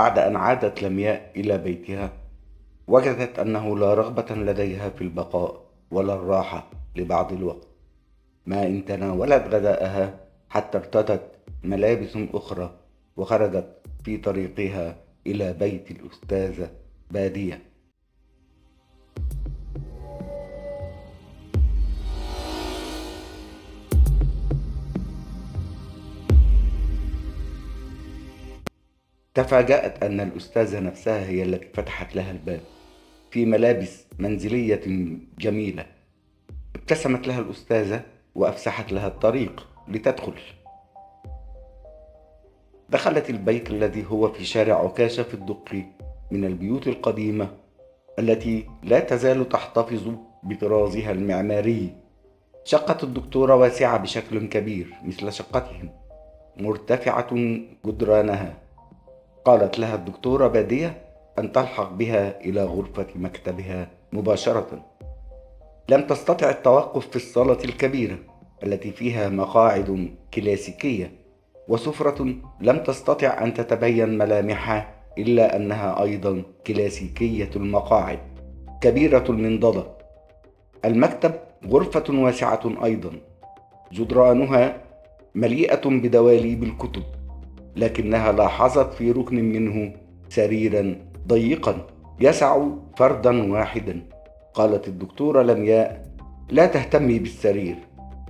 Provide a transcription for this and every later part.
بعد أن عادت لمياء إلى بيتها وجدت أنه لا رغبة لديها في البقاء ولا الراحة لبعض الوقت. ما إن تناولت غداءها حتى ارتدت ملابس أخرى وخرجت في طريقها إلى بيت الأستاذة بادية. تفاجأت أن الأستاذة نفسها هي التي فتحت لها الباب في ملابس منزلية جميلة. ابتسمت لها الأستاذة وأفسحت لها الطريق لتدخل. دخلت البيت الذي هو في شارع عكاشة في الدقي من البيوت القديمة التي لا تزال تحتفظ بطرازها المعماري. شقة الدكتورة واسعة بشكل كبير مثل شقتهم مرتفعة جدرانها. قالت لها الدكتورة بادية أن تلحق بها إلى غرفة مكتبها مباشرة. لم تستطع التوقف في الصالة الكبيرة التي فيها مقاعد كلاسيكية وسفرة لم تستطع أن تتبين ملامحها إلا أنها أيضا كلاسيكية المقاعد كبيرة المنضدة. المكتب غرفة واسعة أيضا جدرانها مليئة بدواليب الكتب. لكنها لاحظت في ركن منه سريرا ضيقا يسع فردا واحدا. قالت الدكتورة لمياء لا تهتمي بالسرير.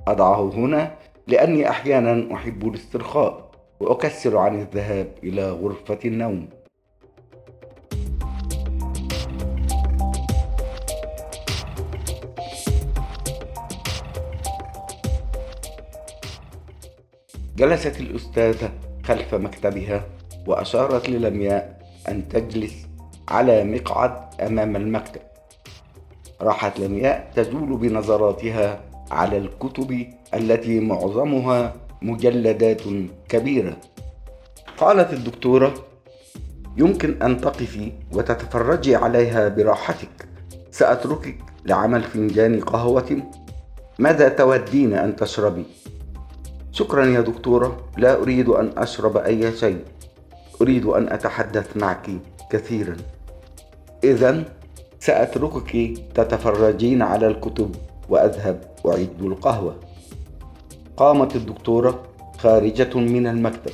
أضعه هنا لأني أحيانا أحب الاسترخاء وأكسر عن الذهاب إلى غرفة النوم. جلست الأستاذة خلف مكتبها وأشارت للمياء أن تجلس على مقعد أمام المكتب. راحت لمياء تجول بنظراتها على الكتب التي معظمها مجلدات كبيرة. قالت الدكتورة يمكن أن تقفي وتتفرجي عليها براحتك. سأتركك لعمل فنجان قهوة. ماذا تودين أن تشربي؟ شكرا يا دكتورة. لا أريد أن أشرب أي شيء. أريد أن أتحدث معك كثيرا. إذا سأتركك تتفرجين على الكتب وأذهب أعد القهوة. قامت الدكتورة خارجة من المكتب.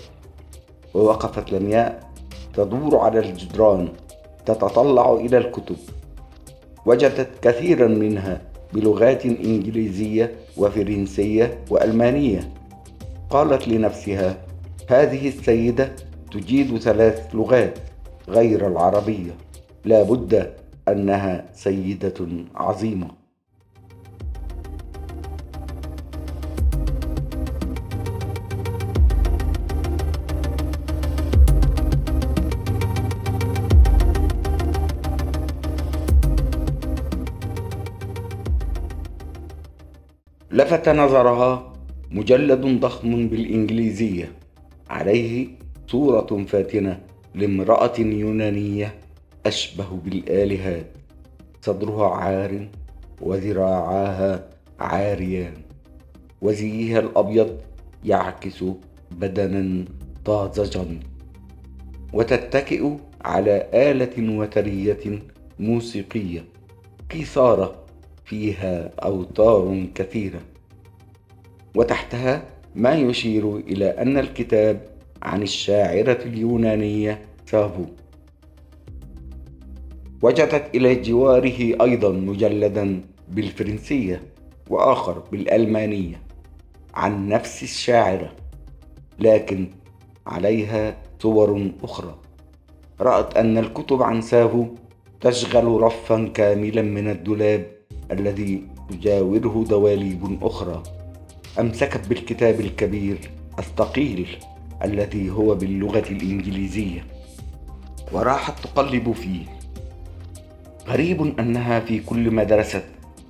ووقفت لمياء تدور على الجدران تتطلع إلى الكتب. وجدت كثيرا منها بلغات إنجليزية وفرنسية وألمانية. قالت لنفسها هذه السيدة تجيد ثلاث لغات غير العربية. لا بد أنها سيدة عظيمة. لفت نظرها مجلد ضخم بالإنجليزية. عليه صورة فاتنة لامرأة يونانية أشبه بالآلهات. صدرها عار وذراعاها عاريان. وزيها الأبيض يعكس بدنا طازجا وتتكئ على آلة وترية موسيقية. قيثارة فيها أوتار كثيرة. وتحتها ما يشير إلى أن الكتاب عن الشاعرة اليونانية سافو وجدت إلى جواره أيضا مجلدا بالفرنسية وآخر بالألمانية عن نفس الشاعرة لكن عليها صور أخرى. رأت أن الكتب عن سافو تشغل رفا كاملا من الدولاب الذي تجاوره دواليب أخرى. أمسكت بالكتاب الكبير الثقيل الذي هو باللغة الإنجليزية؟ وراحت تقلب فيه. غريب أنها في كل ما درست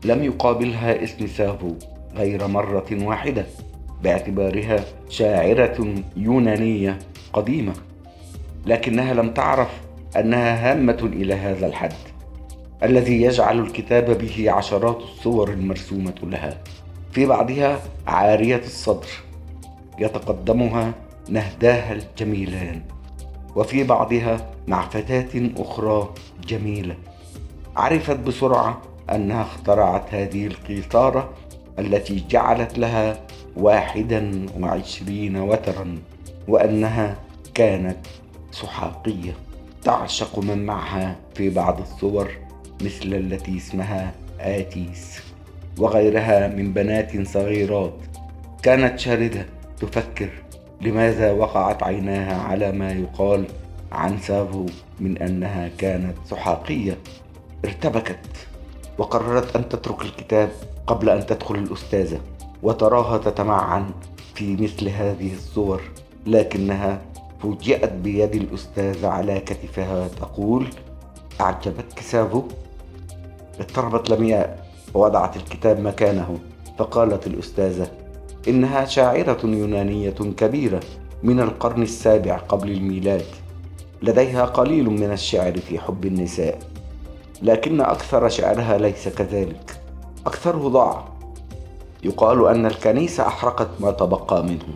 لم يقابلها اسم سافو غير مرة واحدة باعتبارها شاعرة يونانية قديمة لكنها لم تعرف أنها هامة إلى هذا الحد الذي يجعل الكتاب به عشرات الصور المرسومة لها. في بعضها عارية الصدر يتقدمها نهداها الجميلان وفي بعضها مع فتاة أخرى جميلة. عرفت بسرعة أنها اخترعت هذه القيثارة التي جعلت لها واحدا وعشرين وترا وأنها كانت سحاقية. تعشق من معها في بعض الصور مثل التي اسمها آتيس. وغيرها من بنات صغيرات. كانت شاردة تفكر لماذا وقعت عيناها على ما يقال عن سافو من أنها كانت سحاقية. ارتبكت وقررت أن تترك الكتاب قبل أن تدخل الأستاذة وتراها تتمعن في مثل هذه الصور لكنها فوجئت بيد الأستاذة على كتفها تقول أعجبتك سافو؟ اضطربت لمياء ووضعت الكتاب مكانه فقالت الأستاذة إنها شاعرة يونانية كبيرة من القرن السابع قبل الميلاد لديها قليل من الشعر في حب النساء لكن أكثر شعرها ليس كذلك أكثره ضاع. يقال أن الكنيسة أحرقت ما تبقى منه.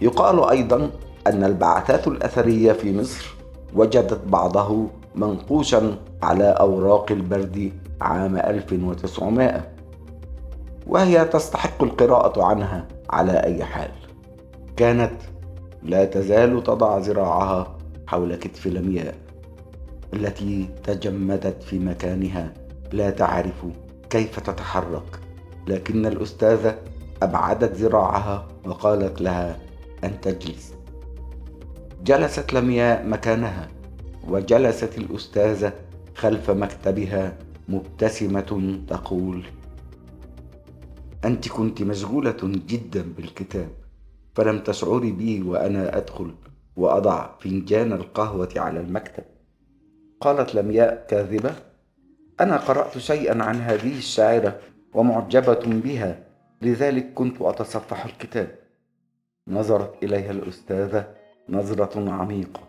يقال أيضا أن البعثات الأثرية في مصر وجدت بعضه منقوشا على أوراق البرد عام 1900 وهي تستحق القراءة عنها على أي حال. كانت لا تزال تضع ذراعها حول كتف لمياء التي تجمدت في مكانها. لا تعرف كيف تتحرك لكن الأستاذة أبعدت ذراعها وقالت لها أن تجلس. جلست لمياء مكانها وجلست الأستاذة خلف مكتبها مبتسمة تقول أنت كنت مشغولة جدا بالكتاب فلم تشعري بي وأنا أدخل وأضع فنجان القهوة على المكتب. قالت لمياء كاذبة أنا قرأت شيئا عن هذه الشاعرة ومعجبة بها لذلك كنت أتصفح الكتاب. نظرت إليها الأستاذة نظرة عميقة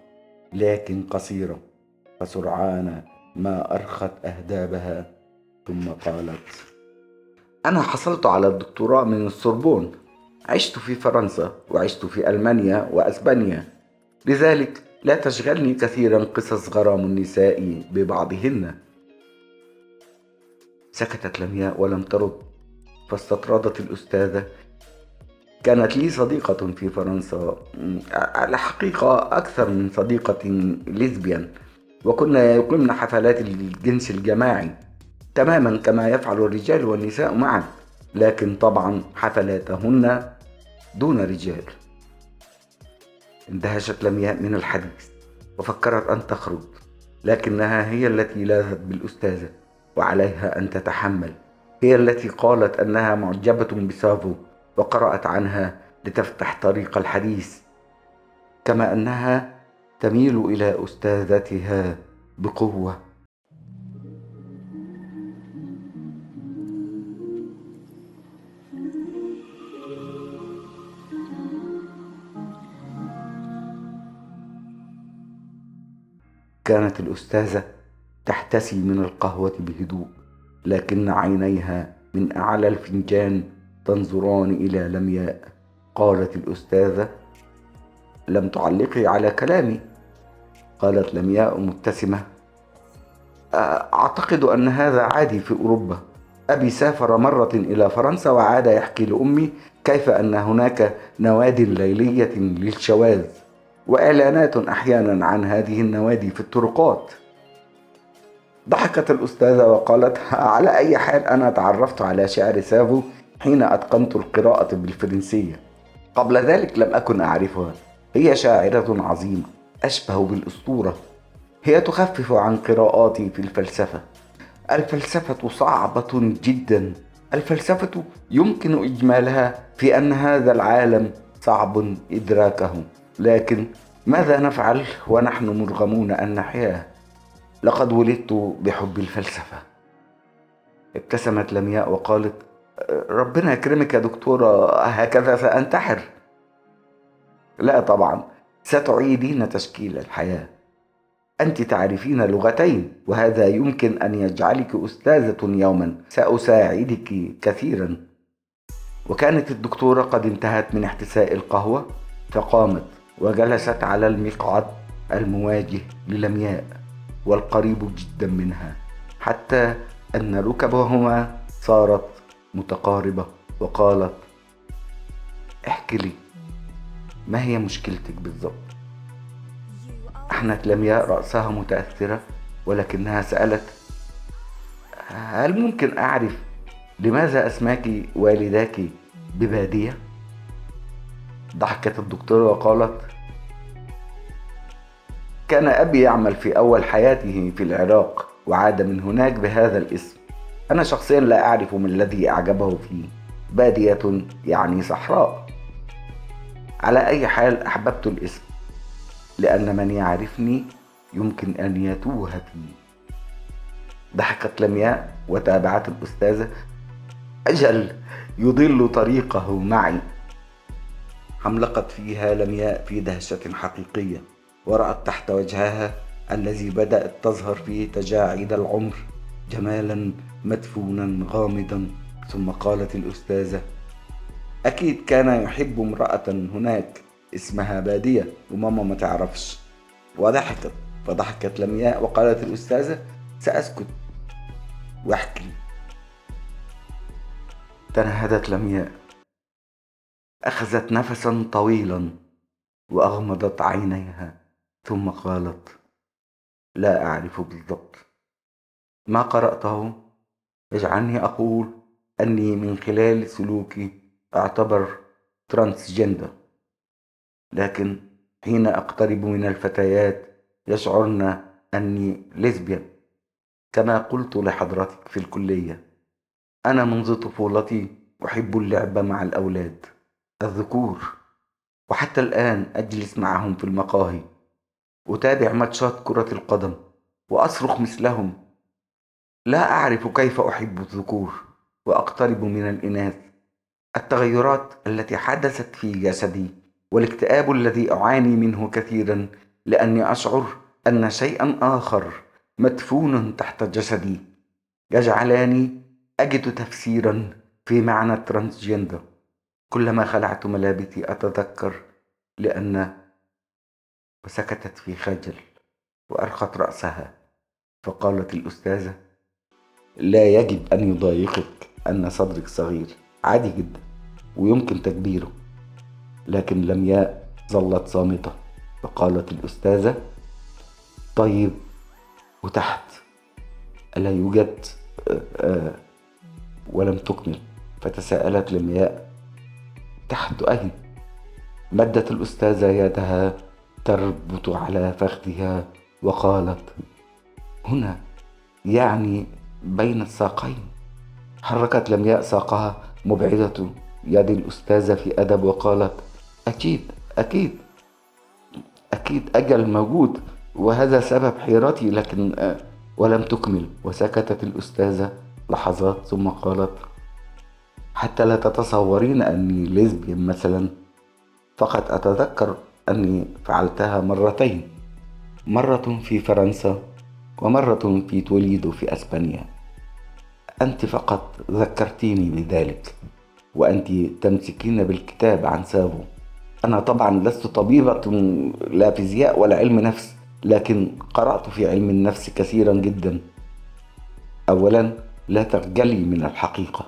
لكن قصيرة فسرعان ما أرخت أهدابها ثم قالت أنا حصلت على الدكتوراه من السوربون. عشت في فرنسا وعشت في ألمانيا وأسبانيا. لذلك لا تشغلني كثيرا قصص غرام النساء ببعضهن. سكتت لمياء ولم ترد فاستطردت الأستاذة. كانت لي صديقة في فرنسا. على حقيقة أكثر من صديقة ليزبيان. وكنا يقمن حفلات الجنس الجماعي تماما كما يفعل الرجال والنساء معا لكن طبعا حفلاتهن دون رجال. اندهشت لمياء من الحديث وفكرت أن تخرج لكنها هي التي لاذت بالأستاذة وعليها أن تتحمل. هي التي قالت أنها معجبة بسافو وقرأت عنها لتفتح طريق الحديث كما أنها تميل إلى أستاذتها بقوة. كانت الأستاذة تحتسي من القهوة بهدوء لكن عينيها من أعلى الفنجان تنظران إلى لمياء قالت الأستاذة لم تعلقي على كلامي. قالت لمياء مبتسمة. أعتقد أن هذا عادي في أوروبا. أبي سافر مرة إلى فرنسا وعاد يحكي لأمي كيف أن هناك نوادي ليلية للشواذ وإعلانات أحيانا عن هذه النوادي في الطرقات. ضحكت الأستاذة وقالت على أي حال أنا تعرفت على شعر سافو حين أتقنت القراءة بالفرنسية. قبل ذلك لم أكن أعرفها. هي شاعرة عظيمة. أشبه بالأسطورة. هي تخفف عن قراءاتي في الفلسفة. الفلسفة صعبة جدا. الفلسفة يمكن إجمالها في أن هذا العالم صعب إدراكه. لكن ماذا نفعل ونحن مرغمون أن نحياه؟ لقد ولدت بحب الفلسفة. ابتسمت لمياء وقالت ربنا يكرمك يا دكتورة هكذا سأنتحر. لا طبعا. ستعيدين تشكيل الحياة. أنت تعرفين لغتين وهذا يمكن أن يجعلك أستاذة يوما. سأساعدك كثيرا. وكانت الدكتورة قد انتهت من احتساء القهوة فقامت وجلست على المقعد المواجه للمياء والقريب جدا منها حتى أن ركبهما صارت متقاربة وقالت احكي لي ما هي مشكلتك بالضبط؟ أحنت لمياء رأسها متأثرة ولكنها سألت هل ممكن أعرف لماذا أسماك والداك ببادية؟ ضحكت الدكتورة وقالت كان أبي يعمل في أول حياته في العراق وعاد من هناك بهذا الاسم. أنا شخصيا لا أعرف ما الذي أعجبه فيه. بادية يعني صحراء. على أي حال أحببت الاسم لأن من يعرفني يمكن أن يتوه فيه. ضحكت لمياء وتابعت الأستاذة أجل يضل طريقه معي. حملقت فيها لمياء في دهشة حقيقية ورأت تحت وجهها الذي بدأت تظهر فيه تجاعيد العمر جمالا مدفونا غامضا. ثم قالت الأستاذة أكيد كان يحب امرأة هناك اسمها بادية وماما ما تعرفش. وضحكت فضحكت لمياء وقالت الأستاذة سأسكت وأحكي. تنهدت لمياء أخذت نفسا طويلا وأغمضت عينيها ثم قالت لا أعرف بالضبط. ما قرأته؟ يجعلني أقول أني من خلال سلوكي أعتبر ترانسجندر لكن حين أقترب من الفتيات يشعرن أني ليزبيان كما قلت لحضرتك في الكلية أنا منذ طفولتي أحب اللعب مع الأولاد الذكور وحتى الآن أجلس معهم في المقاهي أتابع ماتشات كرة القدم وأصرخ مثلهم. لا أعرف كيف أحب الذكور وأقترب من الإناث. التغيرات التي حدثت في جسدي والاكتئاب الذي أعاني منه كثيرا لأني أشعر أن شيئا آخر مدفون تحت جسدي. يجعلاني أجد تفسيرا في معنى الترانسجندر كلما خلعت ملابسي أتذكر لأن وسكتت في خجل وأرخت رأسها. فقالت الأستاذة لا يجب أن يضايقك أن صدرك صغير. عادي جدا ويمكن تكبيره لكن لمياء ظلت صامتة فقالت الأستاذة طيب وتحت ألا يوجد ولم تكمل؟ فتساءلت لمياء تحت أين مدت الأستاذة يدها تربط على فخذها وقالت هنا يعني بين الساقين. حركت لمياء ساقها مبعدة يد الأستاذة في أدب وقالت أكيد أكيد أكيد أجل موجود وهذا سبب حيرتي لكن آه، ولم تكمل. وسكتت الأستاذة لحظات ثم قالت حتى لا تتصورين أني ليزبيان مثلا فقد أتذكر أني فعلتها مرتين مرة في فرنسا ومرة في توليدو في أسبانيا. أنت فقط ذكرتيني بذلك وأنت تمسكين بالكتاب عن سابو أنا طبعا لست طبيبة لا فيزياء ولا علم نفس لكن قرأت في علم النفس كثيرا جدا. أولا لا تخجلي من الحقيقة.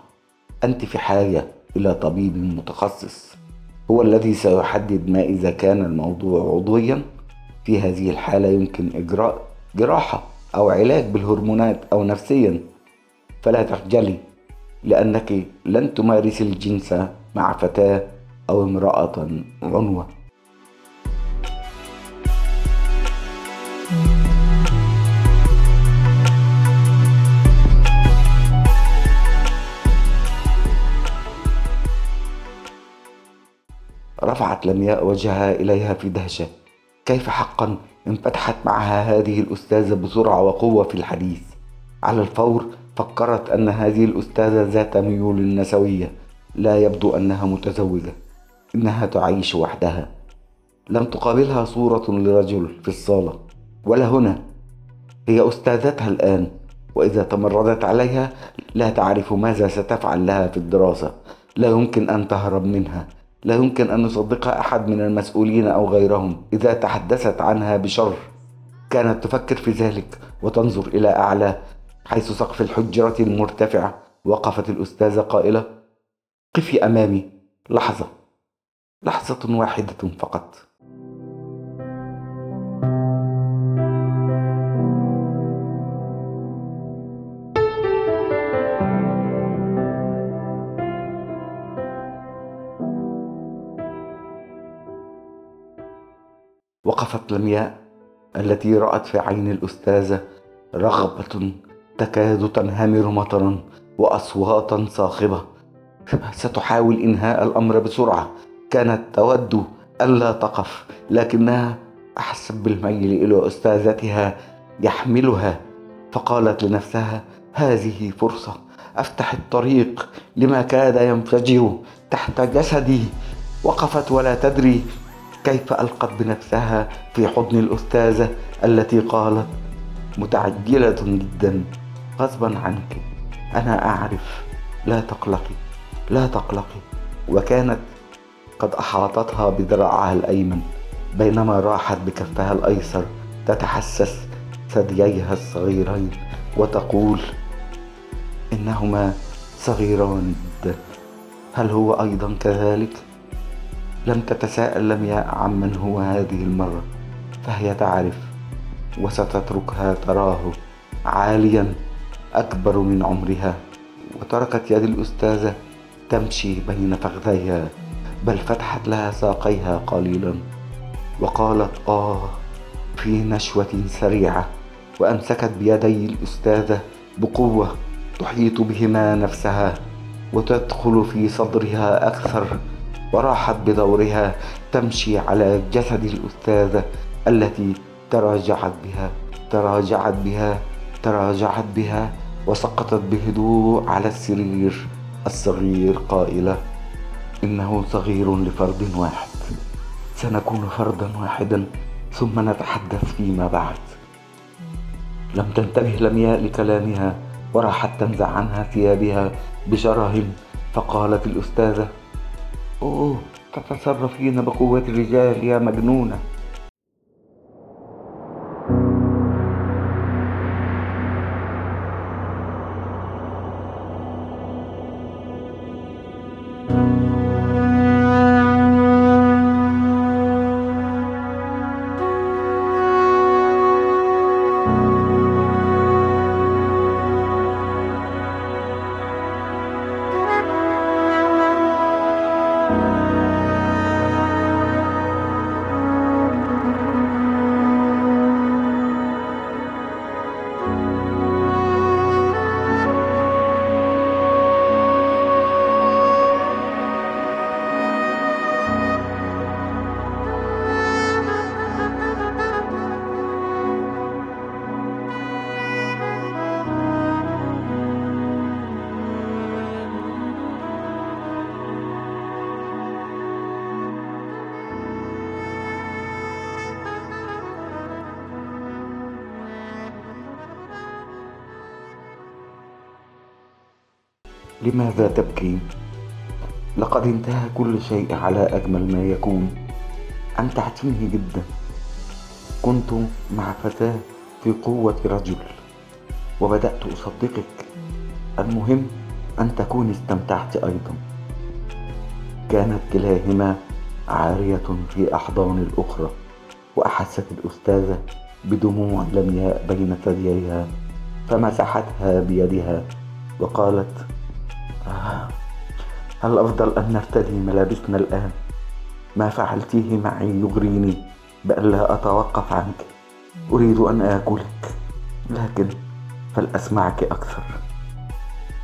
أنت في حاجة إلى طبيب متخصص. هو الذي سيحدد ما إذا كان الموضوع عضويا. في هذه الحالة يمكن إجراء جراحة أو علاج بالهرمونات أو نفسيا. فلا تخجلي لأنك لن تمارسي الجنس مع فتاة أو امرأة عنوة. رفعت لمياء وجهها إليها في دهشة. كيف حقا انفتحت معها هذه الأستاذة بسرعة وقوة في الحديث؟ على الفور فكرت أن هذه الأستاذة ذات ميول نسوية لا يبدو أنها متزوجة إنها تعيش وحدها. لم تقابلها صورة لرجل في الصالة ولا هنا. هي أستاذتها الآن وإذا تمردت عليها لا تعرف ماذا ستفعل لها في الدراسة. لا يمكن أن تهرب منها لا يمكن أن يصدقها أحد من المسؤولين أو غيرهم. إذا تحدثت عنها بشر كانت تفكر في ذلك وتنظر إلى أعلى. حيث سقف الحجرة المرتفع وقفت الأستاذة قائلة قفي أمامي لحظة لحظة واحدة فقط. وقفت لمياء التي رأت في عين الأستاذة رغبة تكاد تنهمر مطرا وأصواتا صاخبة. ستحاول إنهاء الأمر بسرعة. كانت تود ألا تقف لكنها أحست بالميل إلى أستاذتها يحملها. فقالت لنفسها هذه فرصة. أفتح الطريق لما كاد ينفجر تحت جسدي. وقفت ولا تدري كيف ألقت بنفسها في حضن الأستاذة التي قالت متعجلة جدا. غصبا عنك. أنا أعرف. لا تقلقي. لا تقلقي. وكانت قد أحاطتها بذراعها الأيمن. بينما راحت بكفها الأيسر تتحسس ثدييها الصغيرين وتقول إنهما صغيران هل هو أيضا كذلك؟ لم تتساءل لمياء عمن هو هذه المرة. فهي تعرف وستتركها تراه عاليا. أكبر من عمرها. وتركت يد الأستاذة تمشي بين فخذيها بل فتحت لها ساقيها قليلا. وقالت آه في نشوة سريعة. وأمسكت بيدي الأستاذة بقوة تحيط بهما نفسها وتدخل في صدرها أكثر. وراحت بدورها تمشي على جسد الأستاذة التي تراجعت بها. تراجعت بها تراجعت بها. وسقطت بهدوء على السرير الصغير قائلة إنه صغير لفرد واحد. سنكون فردا واحدا ثم نتحدث فيما بعد. لم تنتبه لمياء لكلامها وراحت تنزع عنها ثيابها بشره فقالت الأستاذة أوه تتصرفين بقوة الرجال يا مجنونة. لماذا تبكي؟ لقد انتهى كل شيء على اجمل ما يكون. انت تعتيني جدا. كنت مع فتاة في قوة رجل وبدأت أصدقك. المهم أن تكوني استمتعت أيضا. كانت كلاهما عارية في أحضان الأخرى وأحست الأستاذة بدموع لمياء بين ثدييها فمسحتها بيدها وقالت هل أفضل أن نرتدي ملابسنا الآن. ما فعلتيه معي يغريني بألا أتوقف عنك. أريد أن آكلك لكن فلأسمعك أكثر.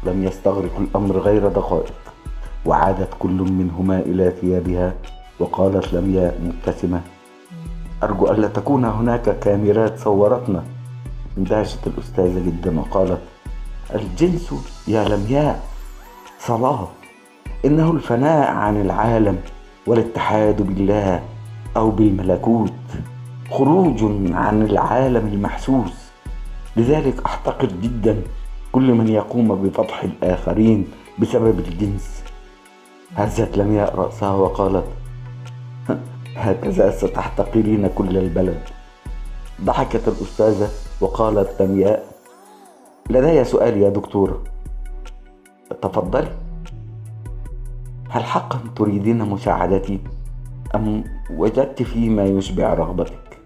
لم يستغرق الأمر غير دقائق. وعادت كل منهما إلى ثيابها وقالت لمياء مبتسمة. أرجو ألا تكون هناك كاميرات صورتنا. اندهشت الأستاذة جدا وقالت الجنس يا لمياء صلاة إنه الفناء عن العالم والاتحاد بالله أو بالملكوت. خروج عن العالم المحسوس. لذلك أحتقر جدا كل من يقوم بفضح الآخرين بسبب الجنس. هزت لمياء رأسها وقالت هكذا ستحتقرين كل البلد. ضحكت الأستاذة وقالت لمياء لدي سؤال يا دكتورة تفضلي. هل حقا تريدين مساعدتي أم وجدت فيما يشبع رغبتك؟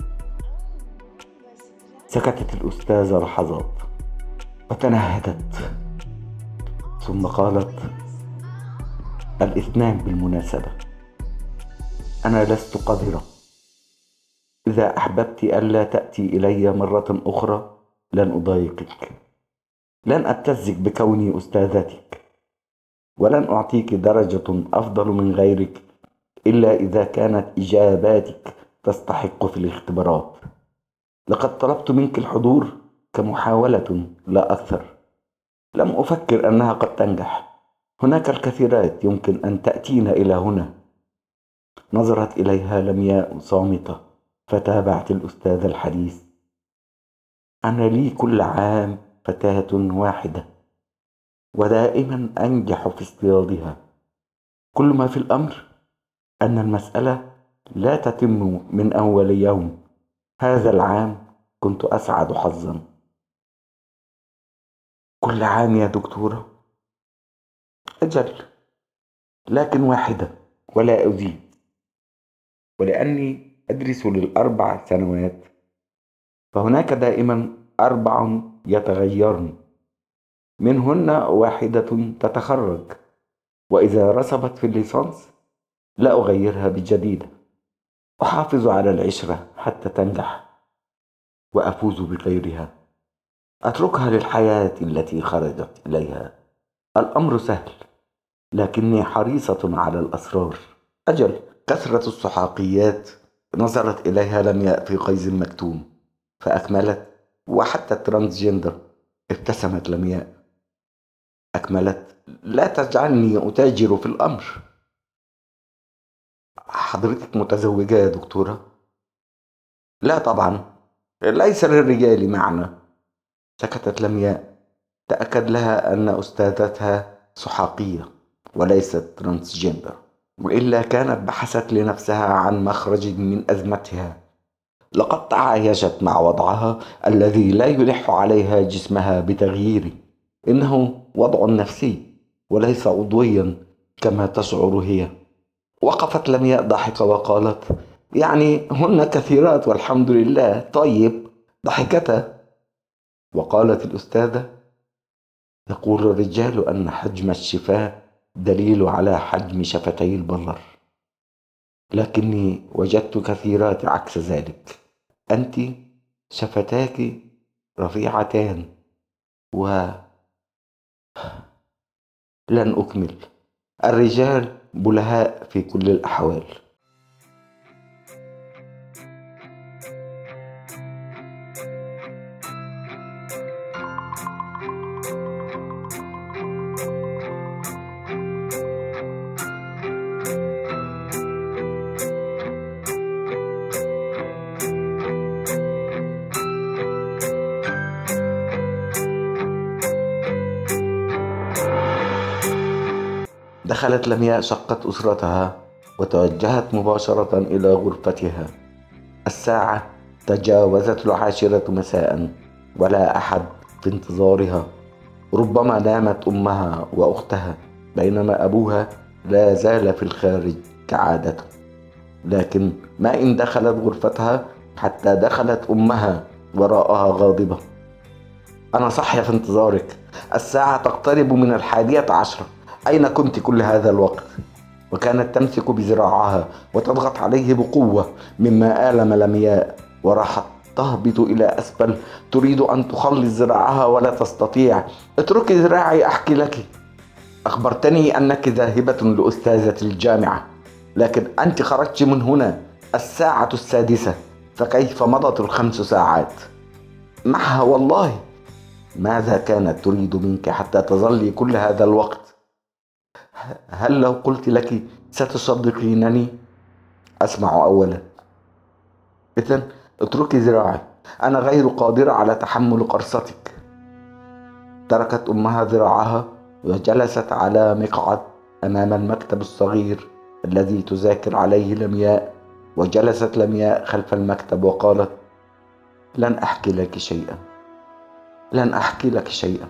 سكتت الأستاذة لحظات وتنهدت ثم قالت الإثنان بالمناسبة أنا لست قذرة. إذا أحببت ألا تأتي إلي مرة أخرى لن أضايقك. لن أبتزك بكوني أستاذتك ولن أعطيك درجة أفضل من غيرك إلا إذا كانت إجاباتك تستحق في الاختبارات. لقد طلبت منك الحضور كمحاولة لا أكثر. لم أفكر أنها قد تنجح. هناك الكثيرات يمكن أن تأتين إلى هنا. نظرت إليها لمياء صامتة فتابعت الأستاذ الحديث. أنا لي كل عام فتاة واحدة ودائما أنجح في اصطيادها. كل ما في الأمر أن المسألة لا تتم من أول يوم. هذا العام كنت أسعد حظا. كل عام يا دكتورة. أجل لكن واحدة ولا أزيد. ولأني أدرس للأربع سنوات فهناك دائما أربع يتغيرن. منهن واحدة تتخرج وإذا رسبت في الليسانس لا أغيرها بجديدة أحافظ على العشرة حتى تنجح. وأفوز بغيرها. أتركها للحياة التي خرجت إليها. الأمر سهل لكني حريصة على الأسرار. أجل كثرة السحاقيات نظرت إليها لم في غيظ مكتوم فأكملت وحتى ال transgender ابتسمت لمياء. أكملت لا تجعلني أتاجر في الأمر. حضرتك متزوجة يا دكتورة؟ لا طبعا ليس للرجال معنى. سكتت لمياء. تأكد لها أن أستاذتها سحاقية وليست ترانسجندر وإلا كانت بحثت لنفسها عن مخرج من أزمتها. لقد تعايشت مع وضعها الذي لا يلح عليها جسمها بتغييره إنه وضع نفسي وليس عضويا كما تشعر هي. وقفت لمياء ضاحكة وقالت يعني هن كثيرات والحمد لله. طيب ضحكتا؟ وقالت الأستاذة يقول الرجال أن حجم الشفاه دليل على حجم شفتي البلر. لكني وجدت كثيرات عكس ذلك. أنت شفتاك رفيعتان و لن أكمل. الرجال بلهاء في كل الأحوال. دخلت لمياء شقة أسرتها وتوجهت مباشرة إلى غرفتها. الساعة تجاوزت العاشرة مساء ولا أحد في انتظارها. ربما نامت أمها وأختها بينما أبوها لا زال في الخارج كعادته لكن ما إن دخلت غرفتها حتى دخلت أمها وراءها غاضبة. أنا صحية في انتظارك. الساعة تقترب من الحادية عشرة. أين كنت كل هذا الوقت؟ وكانت تمسك بذراعها وتضغط عليه بقوة مما آلم لمياء وراحت تهبط إلى أسفل. تريد أن تخلص ذراعها ولا تستطيع. اتركي ذراعي أحكي لك. أخبرتني أنك ذاهبة لأستاذة الجامعة. لكن أنت خرجت من هنا الساعة السادسة. فكيف مضت الخمس ساعات؟ معها والله. ماذا كانت تريد منك حتى تظلي كل هذا الوقت؟ هل لو قلت لك ستصدقينني أسمع أولا. إذن اتركي ذراعي. أنا غير قادرة على تحمل قرصتك. تركت أمها ذراعها وجلست على مقعد أمام المكتب الصغير الذي تذاكر عليه لمياء. وجلست لمياء خلف المكتب وقالت لن أحكي لك شيئا. لن أحكي لك شيئا.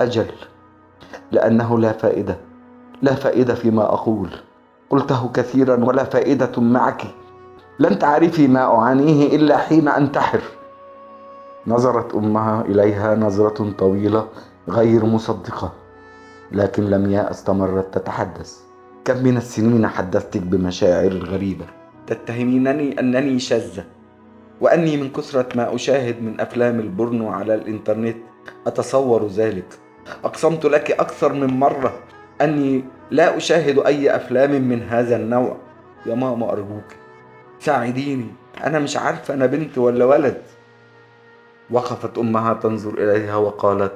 أجل. لأنه لا فائدة. لا فائدة فيما أقول. قلته كثيرا ولا فائدة معك. لن تعرفي ما أعانيه إلا حين أنتحر نظرت أمها إليها نظرة طويلة غير مصدقة لكن لمياء استمرت تتحدث. كم من السنين حدثتك بمشاعر غريبة؟ تتهمينني أنني شاذة وأني من كثرة ما أشاهد من أفلام البورنو على الإنترنت. أتصور ذلك. أقسمت لك أكثر من مرة. أني لا أشاهد أي أفلام من هذا النوع. يا ماما أرجوك ساعديني. أنا مش عارفة أنا بنت ولا ولد. وقفت أمها تنظر إليها وقالت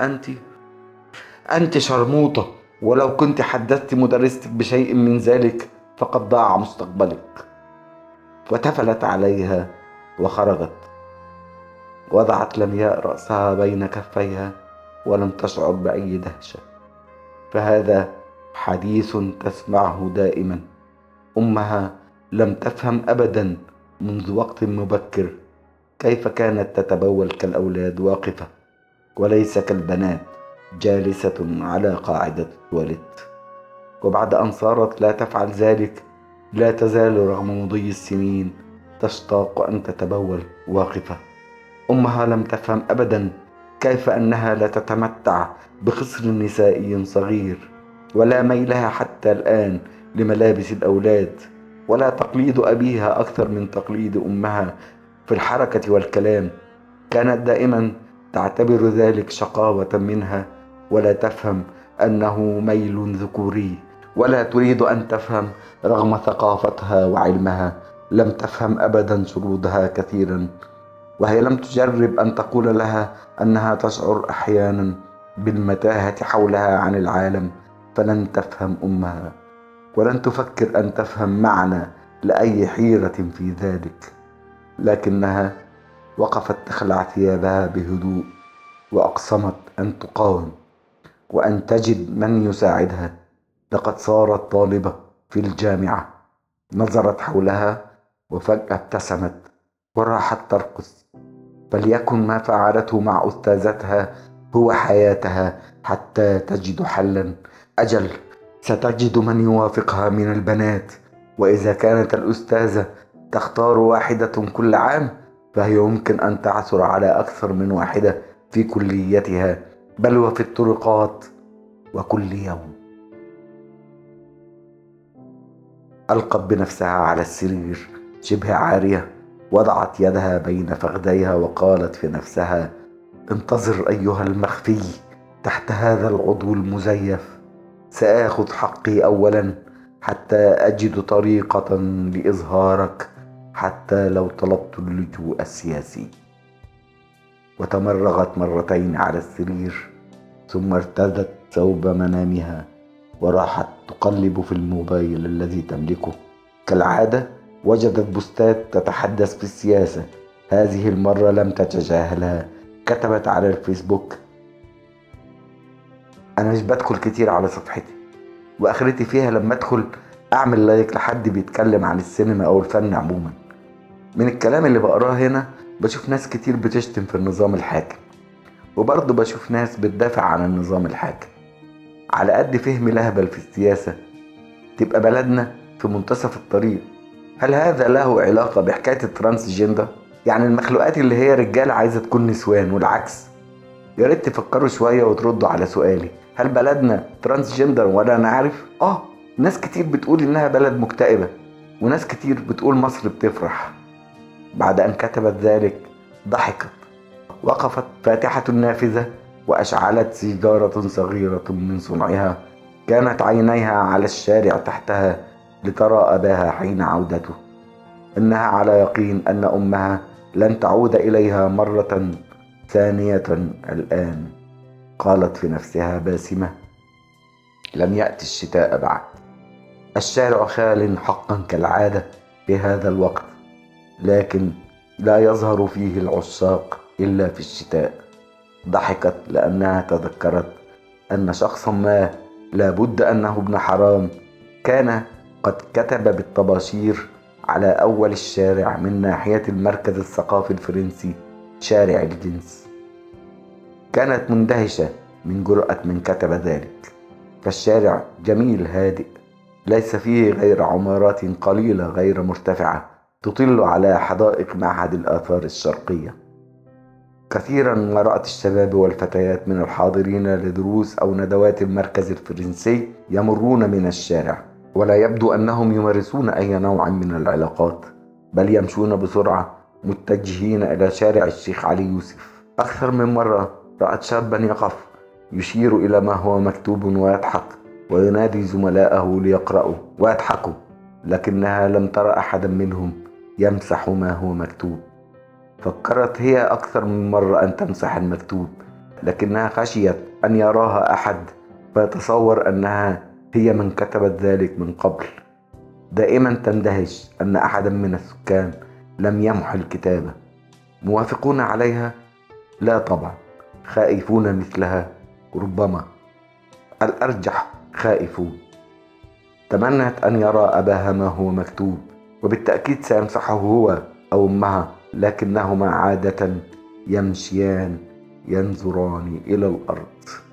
أنت أنت شرموطة. ولو كنت حدثت مدرستك بشيء من ذلك فقد ضاع مستقبلك. وتفلت عليها وخرجت. وضعت لمياء رأسها بين كفيها ولم تشعر بأي دهشة. فهذا حديث تسمعه دائما. أمها لم تفهم أبدا منذ وقت مبكر كيف كانت تتبول كالأولاد واقفة وليس كالبنات جالسة على قاعدة التواليت وبعد أن صارت لا تفعل ذلك لا تزال رغم مضي السنين تشتاق أن تتبول واقفة. أمها لم تفهم أبدا كيف أنها لا تتمتع بخصر نسائي صغير ولا ميلها حتى الآن لملابس الأولاد ولا تقليد أبيها أكثر من تقليد أمها في الحركة والكلام. كانت دائما تعتبر ذلك شقاوة منها ولا تفهم أنه ميل ذكوري ولا تريد أن تفهم رغم ثقافتها وعلمها. لم تفهم أبدا شرودها كثيرا وهي لم تجرب أن تقول لها أنها تشعر أحيانا. بالمتاهة حولها عن العالم فلن تفهم أمها ولن تفكر أن تفهم معنى لأي حيرة في ذلك. لكنها وقفت تخلع ثيابها بهدوء وأقسمت أن تقاوم وأن تجد من يساعدها. لقد صارت طالبة في الجامعة. نظرت حولها وفجأة ابتسمت وراحت ترقص. فليكن ما فعلته مع أستاذتها هو حياتها حتى تجد حلا. أجل ستجد من يوافقها من البنات. وإذا كانت الأستاذة تختار واحدة كل عام فهي يمكن أن تعثر على أكثر من واحدة في كليتها. بل وفي الطرقات وكل يوم. ألقت بنفسها على السرير. شبه عارية وضعت يدها بين فخذيها وقالت في نفسها انتظر أيها المخفي تحت هذا العضو المزيف. سآخذ حقي أولا حتى أجد طريقة لإظهارك حتى لو طلبت اللجوء السياسي. وتمرغت مرتين على السرير ثم ارتدت ثوب منامها وراحت تقلب في الموبايل الذي تملكه. كالعادة وجدت بوستات تتحدث في السياسة هذه المرة لم تتجاهلها. كتبت على الفيسبوك. أنا مش بدخل كتير على صفحتي وآخرتي فيها لما أدخل أعمل لايك لحد بيتكلم عن السينما أو الفن عموما. من الكلام اللي بقراه هنا بشوف ناس كتير بتشتم في النظام الحاكم وبرضه بشوف ناس بتدافع عن النظام الحاكم. على قد فهم لهبل في السياسة تبقى بلدنا في منتصف الطريق. هل هذا له علاقة بحكاية ال transgender؟ يعني المخلوقات اللي هي رجالة عايزة تكون نسوان والعكس. يا ريت تفكروا شوية وتردوا على سؤالي. هل بلدنا transgender ولا عارف؟ آه ناس كتير بتقول إنها بلد مكتئبة وناس كتير بتقول مصر بتفرح. بعد أن كتبت ذلك ضحكت. وقفت فاتحة النافذة وأشعلت سيجارة صغيرة من صنعها. كانت عينيها على الشارع تحتها لترى أباها حين عودته. إنها على يقين أن أمها لن تعود إليها مرة ثانية الآن. قالت في نفسها باسمة لم يأتي الشتاء بعد. الشارع خال حقا كالعادة في هذا الوقت لكن لا يظهر فيه العشاق إلا في الشتاء. ضحكت لأنها تذكرت أن شخصا ما لا بد أنه ابن حرام كان قد كتب بالطباشير على أول الشارع من ناحية المركز الثقافي الفرنسي شارع الجنس. كانت مندهشة من جرأة من كتب ذلك. فالشارع جميل هادئ ليس فيه غير عمارات قليلة غير مرتفعة تطل على حدائق معهد الآثار الشرقية. كثيرا ما رأت الشباب والفتيات من الحاضرين لدروس أو ندوات المركز الفرنسي يمرون من الشارع. ولا يبدو أنهم يمارسون أي نوع من العلاقات بل يمشون بسرعة متجهين إلى شارع الشيخ علي يوسف. أكثر من مرة رأت شابا يقف يشير إلى ما هو مكتوب ويضحك وينادي زملائه ليقرأوا. ويضحكوا! لكنها لم ترى أحدا منهم يمسح ما هو مكتوب. فكرت هي أكثر من مرة أن تمسح المكتوب لكنها خشيت أن يراها أحد فيتصور أنها هي من كتبت ذلك من قبل. دائما تندهش أن أحدا من السكان لم يمح الكتابة. موافقون عليها؟ لا طبعا. خائفون مثلها؟ ربما. الأرجح خائفون. تمنت أن يرى أباها ما هو مكتوب وبالتأكيد سيمسحه هو أو أمها لكنهما عادة يمشيان ينظران إلى الأرض.